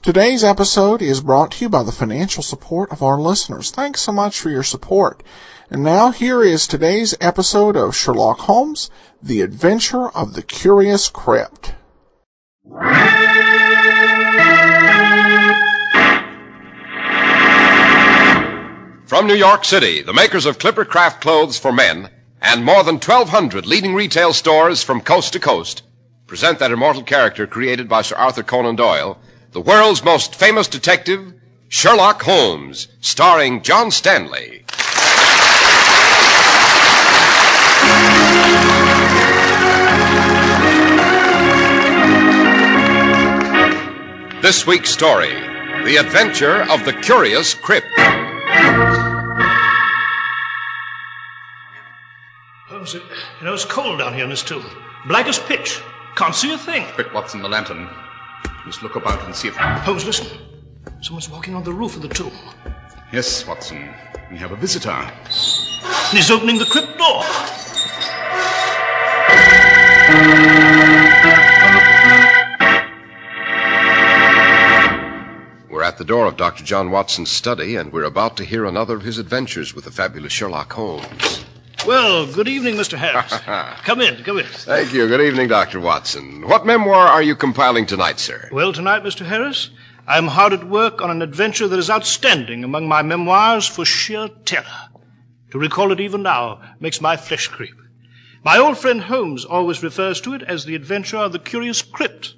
Today's episode is brought to you by the financial support of our listeners. Thanks so much for your support. And now here is today's episode of Sherlock Holmes, The Adventure of the Curious Crypt. From New York City, the makers of Clipper Craft clothes for men and more than 1,200 leading retail stores from coast to coast present that immortal character created by Sir Arthur Conan Doyle, the world's most famous detective, Sherlock Holmes, starring John Stanley. This week's story The Adventure of the Curious Crypt. Holmes, it, you know, it's cold down here in this tomb. Black as pitch. Can't see a thing. Quick, Watson, the lantern. Just look about and see if. Holmes, listen. Someone's walking on the roof of the tomb. Yes, Watson. We have a visitor. And he's opening the crypt door. We're at the door of Dr. John Watson's study, and we're about to hear another of his adventures with the fabulous Sherlock Holmes. Well, good evening, Mr. Harris. come in, come in. Thank you. Good evening, Dr. Watson. What memoir are you compiling tonight, sir? Well, tonight, Mr. Harris, I'm hard at work on an adventure that is outstanding among my memoirs for sheer terror. To recall it even now makes my flesh creep. My old friend Holmes always refers to it as the adventure of the curious crypt.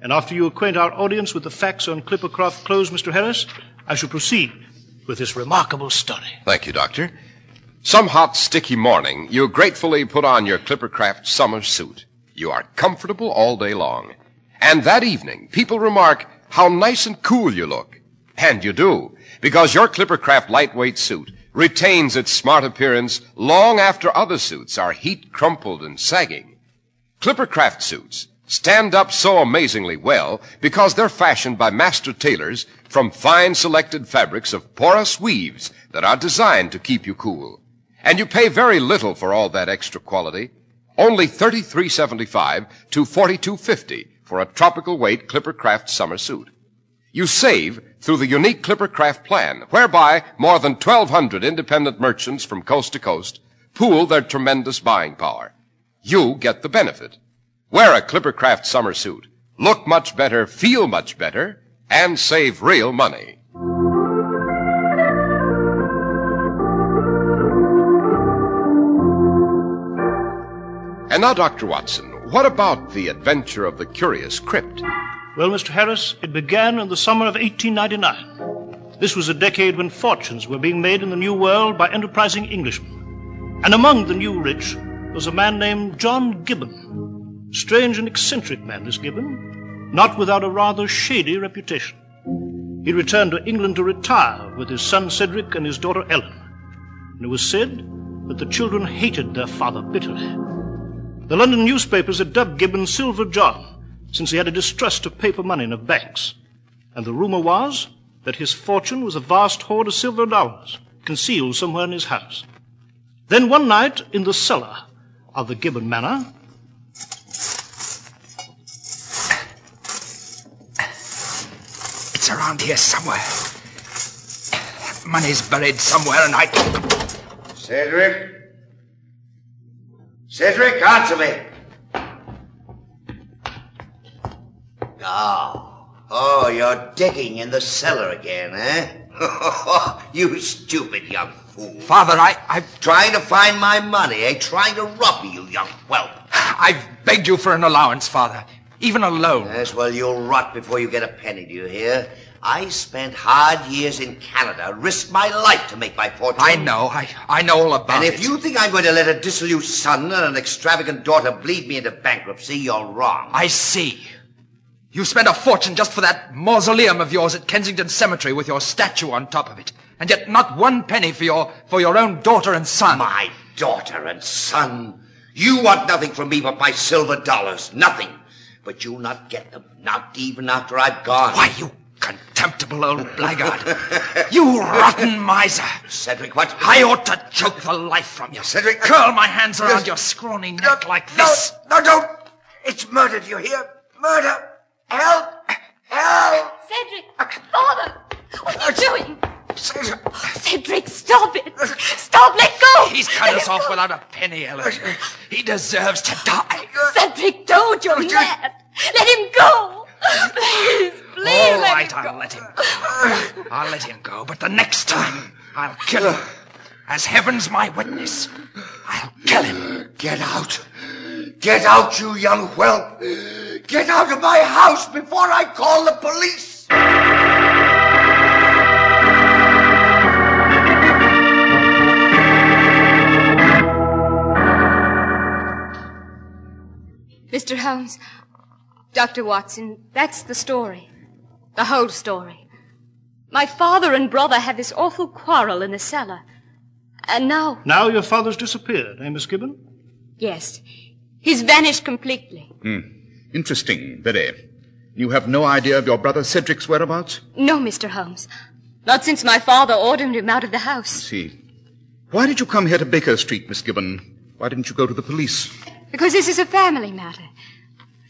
And after you acquaint our audience with the facts on Clippercraft clothes, Mr. Harris, I shall proceed with this remarkable story. Thank you, Doctor. Some hot, sticky morning, you gratefully put on your Clippercraft summer suit. You are comfortable all day long. And that evening, people remark how nice and cool you look. And you do, because your Clippercraft lightweight suit retains its smart appearance long after other suits are heat crumpled and sagging. Clippercraft suits stand up so amazingly well because they're fashioned by master tailors from fine selected fabrics of porous weaves that are designed to keep you cool. And you pay very little for all that extra quality. Only $33.75 to $42.50 for a tropical weight Clippercraft summer suit. You save through the unique Clippercraft plan, whereby more than 1,200 independent merchants from coast to coast pool their tremendous buying power. You get the benefit. Wear a Clippercraft summer suit. Look much better, feel much better, and save real money. And now, Dr. Watson, what about the adventure of the curious crypt? Well, Mr. Harris, it began in the summer of 1899. This was a decade when fortunes were being made in the New World by enterprising Englishmen. And among the new rich was a man named John Gibbon. Strange and eccentric man, this Gibbon, not without a rather shady reputation. He returned to England to retire with his son Cedric and his daughter Ellen. And it was said that the children hated their father bitterly. The London newspapers had dubbed Gibbon Silver John, since he had a distrust of paper money and of banks. And the rumor was that his fortune was a vast hoard of silver dollars, concealed somewhere in his house. Then one night, in the cellar of the Gibbon Manor, It's around here somewhere. Money's buried somewhere, and I. Cedric? Cedric, answer me. Oh, oh, you're digging in the cellar again, eh? you stupid young fool. Father, I. I'm Trying to find my money, eh? Trying to rob me, you young whelp. I've begged you for an allowance, Father. Even a loan. Yes, well, you'll rot before you get a penny, do you hear? I spent hard years in Canada, risked my life to make my fortune. I know. I, I know all about And it. And if you think I'm going to let a dissolute son and an extravagant daughter bleed me into bankruptcy, you're wrong. I see. You spent a fortune just for that mausoleum of yours at Kensington Cemetery with your statue on top of it. And yet not one penny for your, for your own daughter and son. My daughter and son. You want nothing from me but my silver dollars. Nothing. But you'll not get them. Not even after I've gone. Why, you contemptible old blackguard. you rotten miser. Cedric, what? I ought to choke the life from you. Cedric, uh, Curl my hands around your scrawny neck like this. No, no, don't. It's murder, do you hear? Murder. Help. Help. Cedric! Father! What are you doing? Cedric. Cedric, stop it! Stop, let go! He's cut us off without a penny, Ellen. He deserves to die. Cedric, don't! You're mad! Let him go! Please, please All let right, him go. I'll let him go. I'll let him go, but the next time I'll kill him. As heaven's my witness, I'll kill him. Get out. Get out, you young whelp. Get out of my house before I call the police. Mr. Holmes, Dr. Watson, that's the story. The whole story. My father and brother had this awful quarrel in the cellar. And now, Now your father's disappeared, eh, Miss Gibbon? yes, he's vanished completely. Interesting, very. You have no idea of your brother Cedric's whereabouts? No, Mr. Holmes. Not since my father ordered him out of the house. See. Why did you come here to Baker Street, Miss Gibbon? Why didn't you go to the police? Because this is a family matter.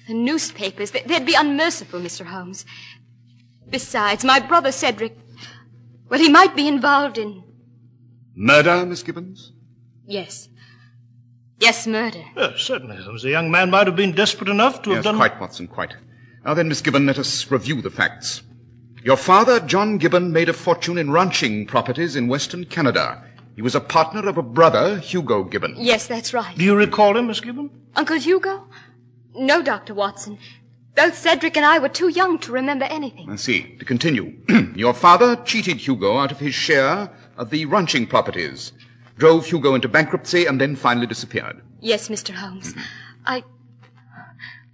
The newspapers, they- they'd be unmerciful, Mr. Holmes. Besides, my brother Cedric, well, he might be involved in, Murder, Miss Gibbons? yes. Yes, murder. Yes, certainly, Holmes. The young man might have been desperate enough to have done. Yes, done. quite, Watson, quite. Now then, Miss Gibbon, let us review the facts. Your father, John Gibbon, made a fortune in ranching properties in western Canada. He was a partner of a brother, Hugo Gibbon. Yes, that's right. Do you recall him, Miss Gibbon? Uncle Hugo? No, Dr. Watson. Both Cedric and I were too young to remember anything. I see. To continue. Your father cheated Hugo out of his share of the ranching properties, drove Hugo into bankruptcy, and then finally disappeared. Yes, Mr. Holmes. I.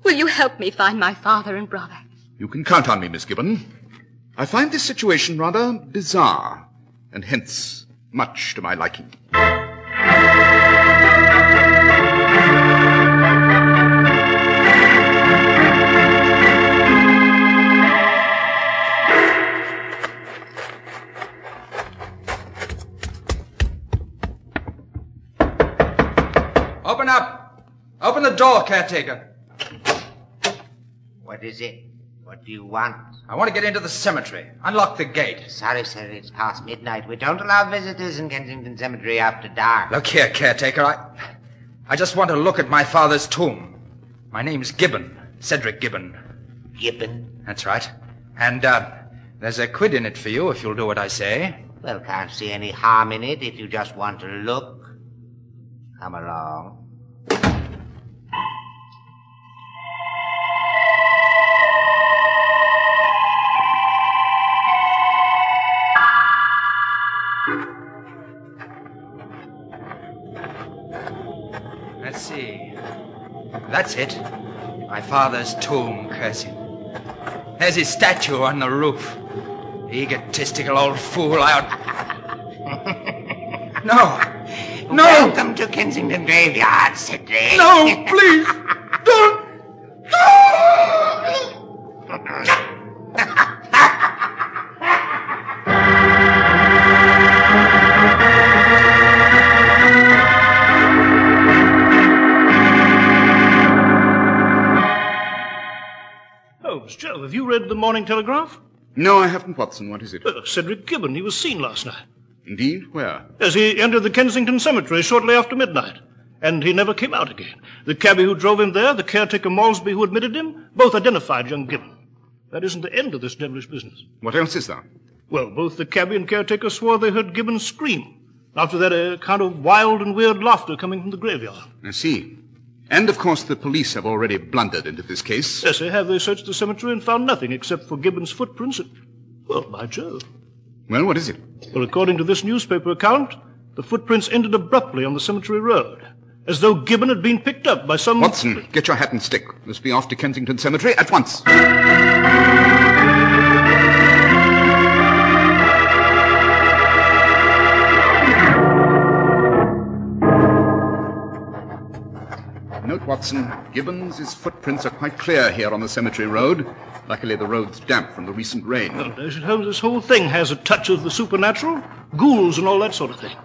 Will you help me find my father and brother? You can count on me, Miss Gibbon. I find this situation rather bizarre, and hence much to my liking. Door, caretaker. What is it? What do you want? I want to get into the cemetery. Unlock the gate. Sorry, sir, it's past midnight. We don't allow visitors in Kensington Cemetery after dark. Look here, caretaker. I, I just want to look at my father's tomb. My name's Gibbon. Cedric Gibbon. Gibbon? That's right. And, uh, there's a quid in it for you if you'll do what I say. Well, can't see any harm in it if you just want to look. Come along. That's it. My father's tomb, curse him. There's his statue on the roof. Egotistical old fool out. no. No. Welcome to Kensington Graveyard, Cedric. No, please. Read the Morning Telegraph? No, I haven't, Watson. What is it? Uh, Cedric Gibbon, he was seen last night. Indeed? Where? As he entered the Kensington Cemetery shortly after midnight. And he never came out again. The cabby who drove him there, the caretaker Malsby who admitted him, both identified young Gibbon. That isn't the end of this devilish business. What else is there? Well, both the cabby and caretaker swore they heard Gibbon scream. After that, a kind of wild and weird laughter coming from the graveyard. I see. And, of course, the police have already blundered into this case. Yes, they have. They searched the cemetery and found nothing except for Gibbon's footprints. And, well, by Jove. Well, what is it? Well, according to this newspaper account, the footprints ended abruptly on the cemetery road, as though Gibbon had been picked up by some. Watson, get your hat and stick. Must be off to Kensington Cemetery at once. Watson, Gibbons' footprints are quite clear here on the cemetery road. Luckily, the road's damp from the recent rain. Well, Holmes, this whole thing has a touch of the supernatural, ghouls and all that sort of thing.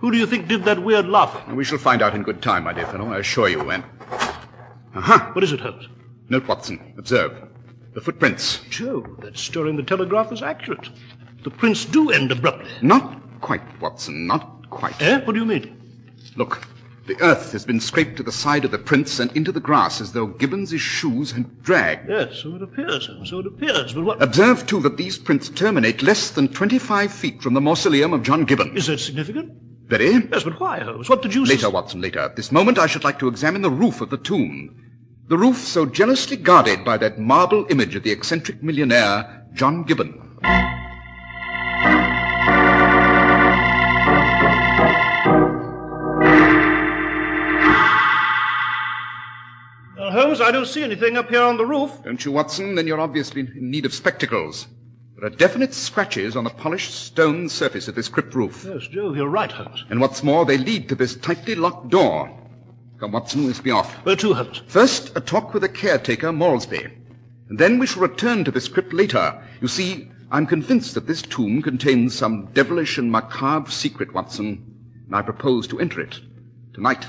Who do you think did that weird laughing? We shall find out in good time, my dear fellow, I assure you. And. Aha! What is it, Holmes? Note, Watson, observe. The footprints. Joe, that story in the Telegraph is accurate. The prints do end abruptly. Not quite, Watson, not quite. Eh? What do you mean? Look, the earth has been scraped to the side of the prints and into the grass as though Gibbons's shoes had dragged. Yes, so it appears, so it appears. But what. Observe, too, that these prints terminate less than 25 feet from the mausoleum of John Gibbon. Is that significant? Very. Yes, but why, Holmes? What did you Later, Watson, later. At this moment, I should like to examine the roof of the tomb. The roof so jealously guarded by that marble image of the eccentric millionaire, John Gibbon. I don't see anything up here on the roof. Don't you, Watson? Then you're obviously in need of spectacles. There are definite scratches on the polished stone surface of this crypt roof. Yes, Joe, you're right, Holmes. And what's more, they lead to this tightly locked door. Come, Watson, let's be off. Where to, Holmes? First, a talk with the caretaker, Malsby. And then we shall return to this crypt later. You see, I'm convinced that this tomb contains some devilish and macabre secret, Watson. And I propose to enter it tonight.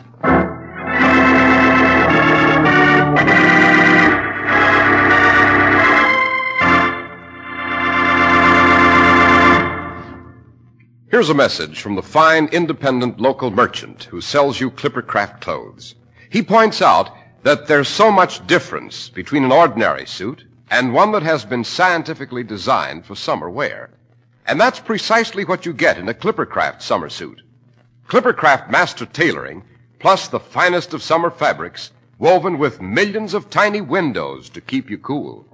Here's a message from the fine independent local merchant who sells you Clippercraft clothes. He points out that there's so much difference between an ordinary suit and one that has been scientifically designed for summer wear. And that's precisely what you get in a Clippercraft summer suit. Clippercraft master tailoring, plus the finest of summer fabrics, woven with millions of tiny windows to keep you cool.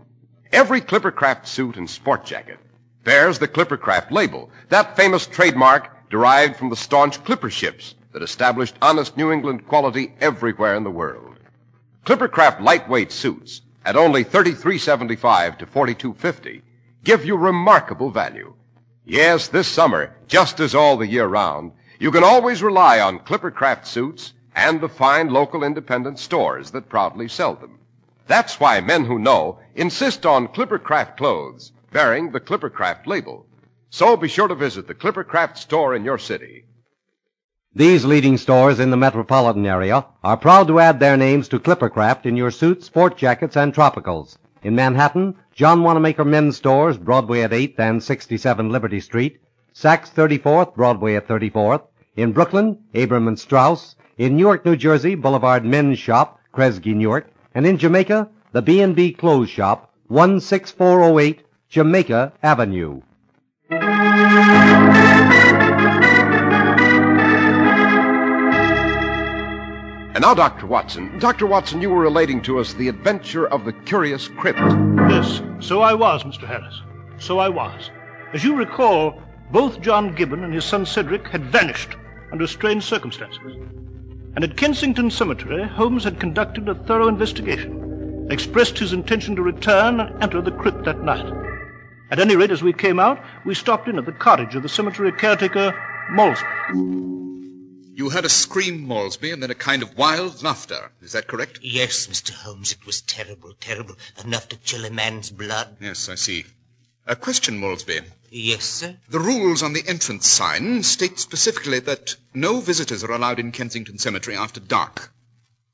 Every Clippercraft suit and sport jacket bears the Clippercraft label, that famous trademark derived from the staunch clipper ships that established honest New England quality everywhere in the world. Clippercraft lightweight suits at only $33.75 to $42.50 give you remarkable value. Yes, this summer, just as all the year round, you can always rely on Clippercraft suits and the fine local independent stores that proudly sell them. That's why men who know insist on Clippercraft clothes bearing the Clippercraft label. So be sure to visit the Clippercraft store in your city. These leading stores in the metropolitan area are proud to add their names to Clippercraft in your suits, sport jackets, and tropicals. In Manhattan, John Wanamaker Men's Stores, Broadway at 8th and 67 Liberty Street. Saks 34th, Broadway at 34th. In Brooklyn, Abraham and Straus. In Newark, New Jersey, Boulevard Men's Shop, Kresge, Newark. And in Jamaica, the B&B Clothes Shop, 16408 Jamaica Avenue. And now, Dr. Watson. Dr. Watson, you were relating to us the adventure of the curious crypt. Yes, so I was, Mr. Harris. So I was. As you recall, both John Gibbon and his son Cedric had vanished under strange circumstances. And at Kensington Cemetery, Holmes had conducted a thorough investigation, expressed his intention to return and enter the crypt that night. At any rate, as we came out, we stopped in at the cottage of the cemetery caretaker, Malsby. You heard a scream, Malsby, and then a kind of wild laughter. Is that correct? Yes, Mr. Holmes, it was terrible, terrible. Enough to chill a man's blood. Yes, I see. A question, Malsby. Yes, sir. The rules on the entrance sign state specifically that no visitors are allowed in Kensington Cemetery after dark.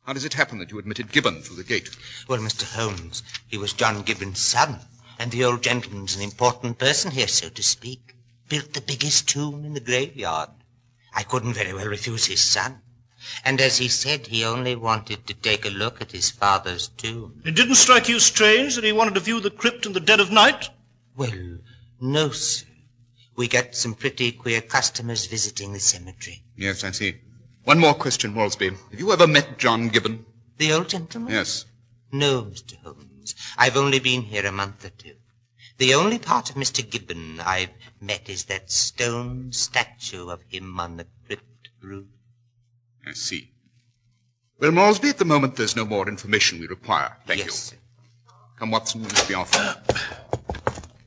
How does it happen that you admitted Gibbon through the gate? Well, Mr. Holmes, he was John Gibbon's son, and the old gentleman's an important person here, so to speak. Built the biggest tomb in the graveyard. I couldn't very well refuse his son. And as he said, he only wanted to take a look at his father's tomb. It didn't strike you strange that he wanted to view the crypt in the dead of night? Well, no, sir. We get some pretty queer customers visiting the cemetery. Yes, I see. One more question, Malsby. Have you ever met John Gibbon? The old gentleman? Yes. No, Mr. Holmes. I've only been here a month or two. The only part of Mr. Gibbon I've met is that stone statue of him on the crypt roof. I see. Well, Moresby, at the moment there's no more information we require. Thank yes, you. sir. Come, Watson, we must be off.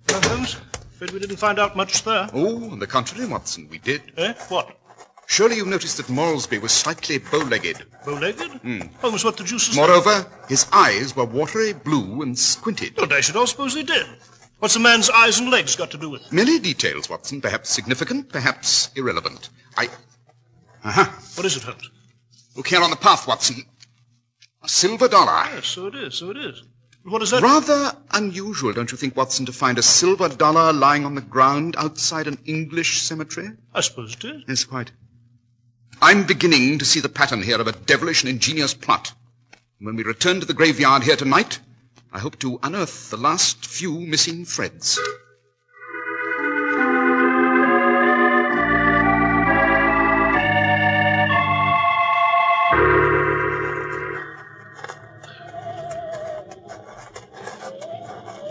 Well, Holmes, afraid we didn't find out much there. Oh, on the contrary, Watson, we did. Eh? What? Surely you noticed that Moresby was slightly bow-legged. Bow-legged? Hmm. Holmes, what the deuce is Moreover, his eyes were watery blue and squinted. Oh, I should all suppose they did. What's a man's eyes and legs got to do with it? Merely details, Watson, perhaps significant, perhaps irrelevant. I... Aha. What is it, Holmes? Look here on the path, Watson. A silver dollar. Yes, so it is, so it is. What is that? Rather unusual, don't you think, Watson, to find a silver dollar lying on the ground outside an English cemetery? I suppose it is. Yes, quite. I'm beginning to see the pattern here of a devilish and ingenious plot. When we return to the graveyard here tonight, I hope to unearth the last few missing threads.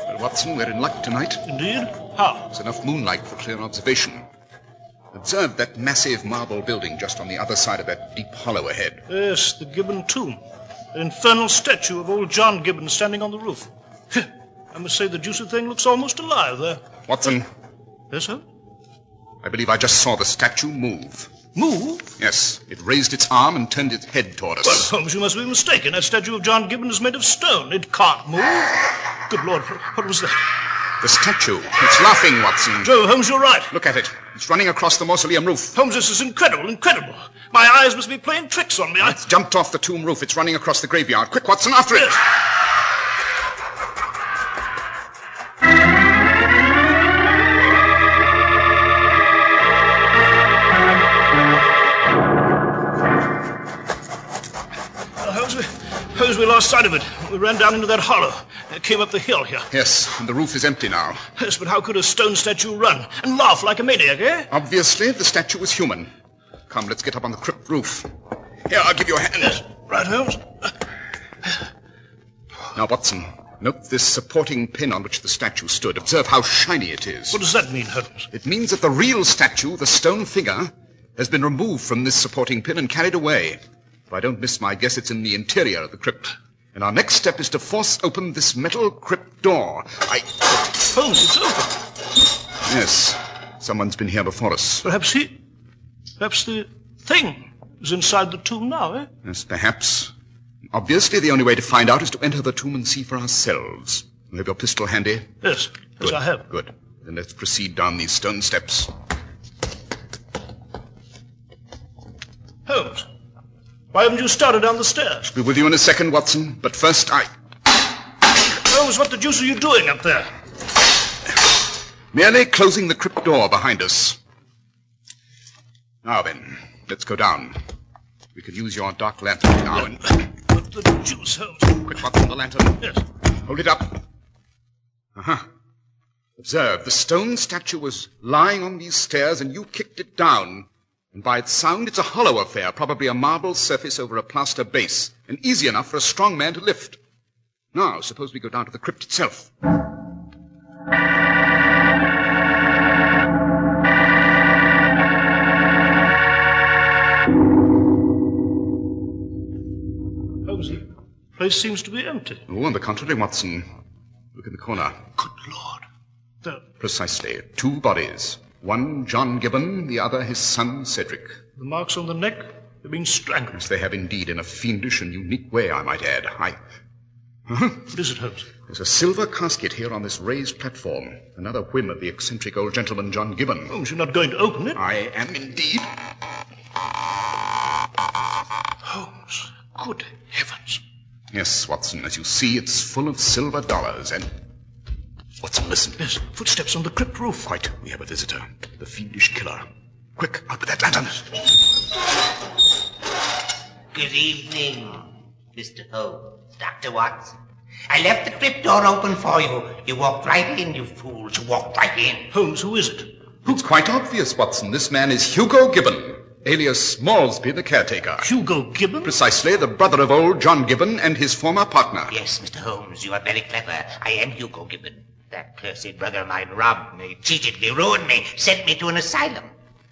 Well, Watson, we're in luck tonight. Indeed? How? There's enough moonlight for clear observation. Observe that massive marble building just on the other side of that deep hollow ahead. Yes, the Gibbon tomb. An infernal statue of old John Gibbon standing on the roof. I must say the juicy thing looks almost alive there. Watson, Yes, sir? I believe I just saw the statue move. Move? Yes, it raised its arm and turned its head toward Well, us. Holmes, you must be mistaken. That statue of John Gibbon is made of stone. It can't move. Good Lord, what was that? The statue. It's laughing, Watson. Joe, Holmes, you're right. Look at it. It's running across the mausoleum roof. Holmes, this is incredible, incredible. My eyes must be playing tricks on me. I... It's jumped off the tomb roof. It's running across the graveyard. Quick, Watson, after it. Holmes, we lost sight of it. We ran down into that hollow. It came up the hill here. Yes, and the roof is empty now. Yes, but how could a stone statue run and laugh like a maniac, eh? Obviously, the statue was human. Come, let's get up on the crypt roof. Here, I'll give you a hand. Right, Holmes? Now, Watson, note this supporting pin on which the statue stood. Observe how shiny it is. What does that mean, Holmes? It means that the real statue, the stone figure, has been removed from this supporting pin and carried away. If I don't miss my guess, it's in the interior of the crypt. And our next step is to force open this metal crypt door. I. Holmes, it's open. Yes, someone's been here before us. Perhaps he. Perhaps the thing is inside the tomb now, eh? Yes, perhaps. Obviously, the only way to find out is to enter the tomb and see for ourselves. You have your pistol handy? Yes, yes, Good. I have. Good. Then let's proceed down these stone steps. Holmes, why haven't you started down the stairs? I'll Be with you in a second, Watson. But first, I. Rose, what the deuce are you doing up there? Merely closing the crypt door behind us. Now then, let's go down. We can use your dark lantern now and. What the deuce, Holmes? Quick, Watson, the lantern. Yes. Hold it up. Uh-huh. Observe, the stone statue was lying on these stairs and you kicked it down. And by its sound, it's a hollow affair, probably a marble surface over a plaster base, and easy enough for a strong man to lift. Now, suppose we go down to the crypt itself. Holmes, the place seems to be empty. Oh, on the contrary, Watson. Look in the corner. Good Lord. There, Precisely. Two bodies. One John Gibbon, the other his son Cedric. the marks on the neck, they've been strangled. As they have indeed in a fiendish and unique way, I might add. I. What is it, Holmes? There's a silver casket here on this raised platform. Another whim of the eccentric old gentleman John Gibbon. Oh, Holmes, you're not going to open it? I am indeed. Holmes, good heavens. Yes, Watson, as you see, it's full of silver dollars and. Watson, listen. Yes, footsteps on the crypt roof. Quite, we have a visitor. The fiendish killer. Quick, out with that lantern. Good evening, Mr. Holmes. Dr. Watson. I left the crypt door open for you. You walked right in, you fools. You walked right in. Holmes, who is it? It's quite obvious, Watson. This man is Hugo Gibbon. alias Moresby, the caretaker. Hugo Gibbon? Precisely, the brother of old John Gibbon and his former partner. Yes, Mr. Holmes, you are very clever. I am Hugo Gibbon. That cursed brother of mine robbed me, cheated me, ruined me, sent me to an asylum.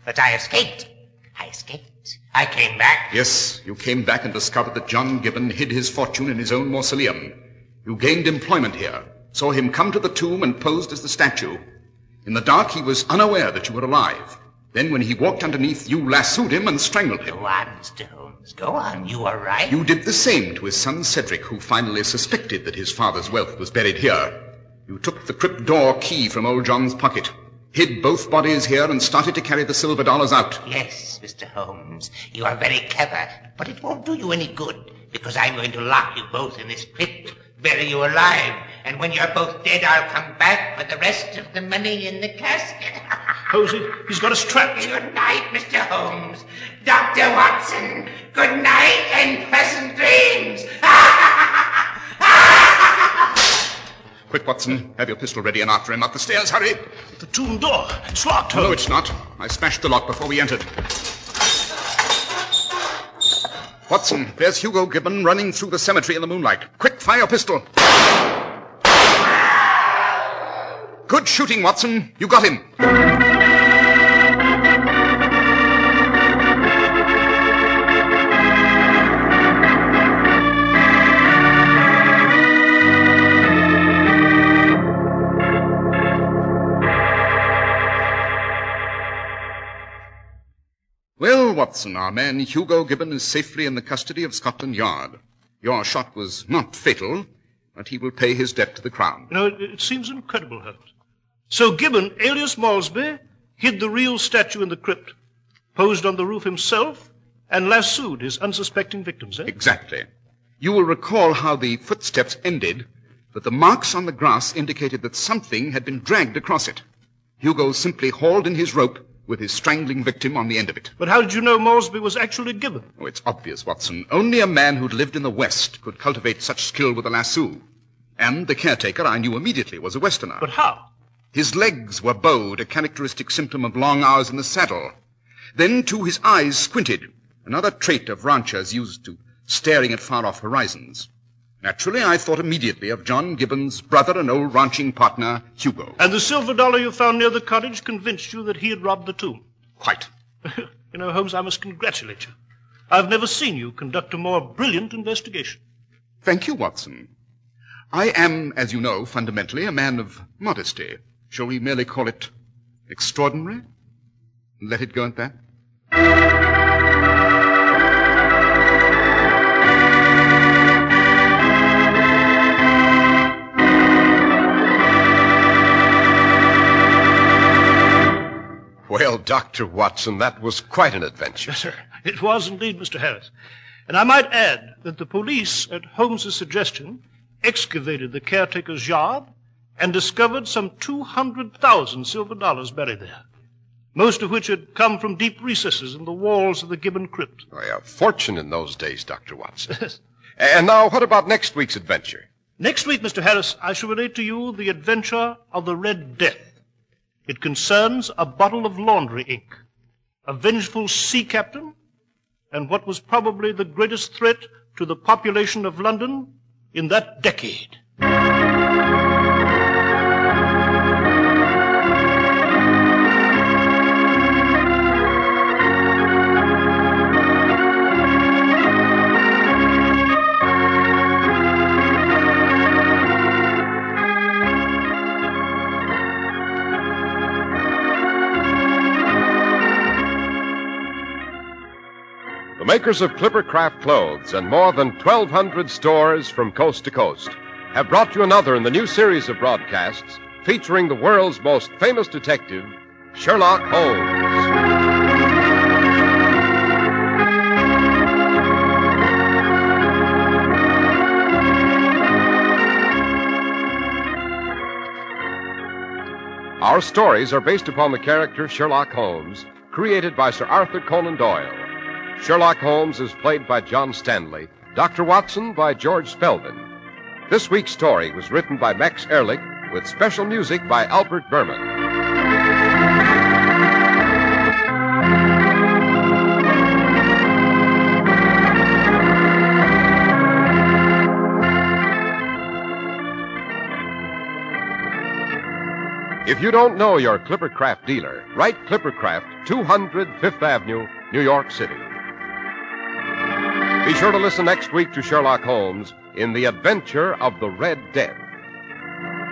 But I escaped. I escaped. I came back. Yes, you came back and discovered that John Gibbon hid his fortune in his own mausoleum. You gained employment here, saw him come to the tomb and posed as the statue. In the dark, he was unaware that you were alive. Then, when he walked underneath, you lassoed him and strangled him. Go on, Mr. Holmes. Go on. You are right. You did the same to his son Cedric, who finally suspected that his father's wealth was buried here. You took the crypt door key from old John's pocket, hid both bodies here, and started to carry the silver dollars out. Yes, Mr. Holmes. You are very clever, but it won't do you any good, because I'm going to lock you both in this crypt, bury you alive, and when you're both dead, I'll come back for the rest of the money in the casket. Posey, he's got us trapped. Good night, Mr. Holmes. Dr. Watson, good night and pleasant dreams. Quick, Watson. Have your pistol ready and after him up the stairs. Hurry. The tomb door. It's locked, No, Holmes. it's not. I smashed the lock before we entered. Watson, there's Hugo Gibbon running through the cemetery in the moonlight. Quick, fire your pistol. Good shooting, Watson. You got him. Watson, our man Hugo Gibbon is safely in the custody of Scotland Yard. Your shot was not fatal, but he will pay his debt to the Crown. Know, it, it seems incredible, Holmes. So Gibbon, alias Malsby, hid the real statue in the crypt, posed on the roof himself, and lassoed his unsuspecting victims, eh? Exactly. You will recall how the footsteps ended, but the marks on the grass indicated that something had been dragged across it. Hugo simply hauled in his rope with his strangling victim on the end of it. But how did you know Malsby was actually Gibbon? Oh, it's obvious, Watson. Only a man who'd lived in the West could cultivate such skill with a lasso. And the caretaker, I knew immediately, was a Westerner. But how? His legs were bowed, a characteristic symptom of long hours in the saddle. Then, too, his eyes squinted, another trait of ranchers used to staring at far-off horizons. Naturally, I thought immediately of John Gibbon's brother and old ranching partner, Hugo. And the silver dollar you found near the cottage convinced you that he had robbed the tomb. Quite. you know, Holmes, I must congratulate you. I've never seen you conduct a more brilliant investigation. Thank you, Watson. I am, as you know, fundamentally a man of modesty. Shall we merely call it extraordinary? Let it go at that? Well, Dr. Watson, that was quite an adventure. Yes, sir. It was indeed, Mr. Harris. And I might add that the police, at Holmes's suggestion, excavated the caretaker's yard and discovered some 200,000 silver dollars buried there, most of which had come from deep recesses in the walls of the Gibbon crypt. Why, a fortune in those days, Dr. Watson. and now, what about next week's adventure? Next week, Mr. Harris, I shall relate to you the adventure of the Red Death. It concerns a bottle of laundry ink, a vengeful sea captain, and what was probably the greatest threat to the population of London in that decade. Makers of Clippercraft clothes and more than 1,200 stores from coast to coast have brought you another in the new series of broadcasts featuring the world's most famous detective, Sherlock Holmes. Our stories are based upon the character Sherlock Holmes, created by Sir Arthur Conan Doyle. Sherlock Holmes is played by John Stanley, Dr. Watson by George Spelman. This week's story was written by Max Ehrlich with special music by Albert Buhrman. If you don't know your Clippercraft dealer, write Clippercraft, 200 Fifth Avenue, New York City. Be sure to listen next week to Sherlock Holmes in The Adventure of the Red Death.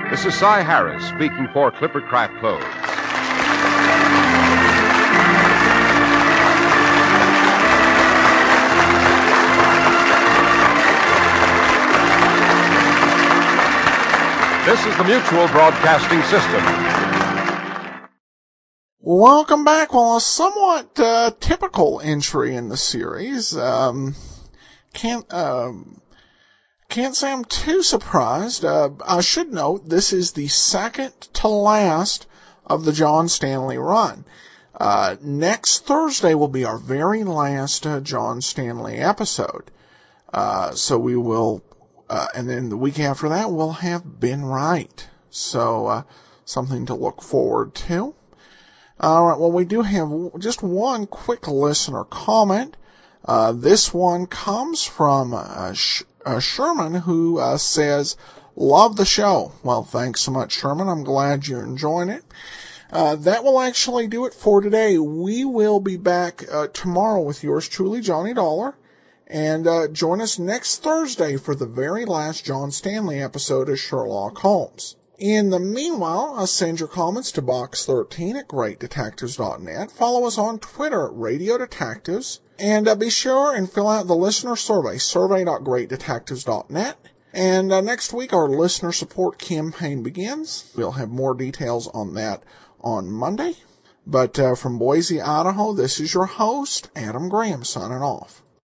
This is Cy Harris speaking for Clipper Craft Clothes. This is the Mutual Broadcasting System. Welcome back. Well, a somewhat uh, typical entry in the series. Um, can't um, can't say I'm too surprised. Uh, I should note this is the second to last of the John Stanley run. Uh, next Thursday will be our very last uh, John Stanley episode. Uh, so we will uh, and then the week after that, we'll have Ben Wright. So, uh, something to look forward to. All right. Well, we do have just one quick listener comment. Uh, this one comes from uh, Sh- uh, Sherman, who uh, says, "Love the show." Well, thanks so much, Sherman. I'm glad you're enjoying it. Uh, that will actually do it for today. We will be back uh, tomorrow with yours truly, Johnny Dollar. And uh, join us next Thursday for the very last John Stanley episode of Sherlock Holmes. In the meanwhile, uh, send your comments to box13 at greatdetectives.net. Follow us on Twitter at Radio Detectives. And uh, be sure and fill out the listener survey, survey.greatdetectives.net. And uh, next week, our listener support campaign begins. We'll have more details on that on Monday. But uh, from Boise, Idaho, this is your host, Adam Graham, signing off.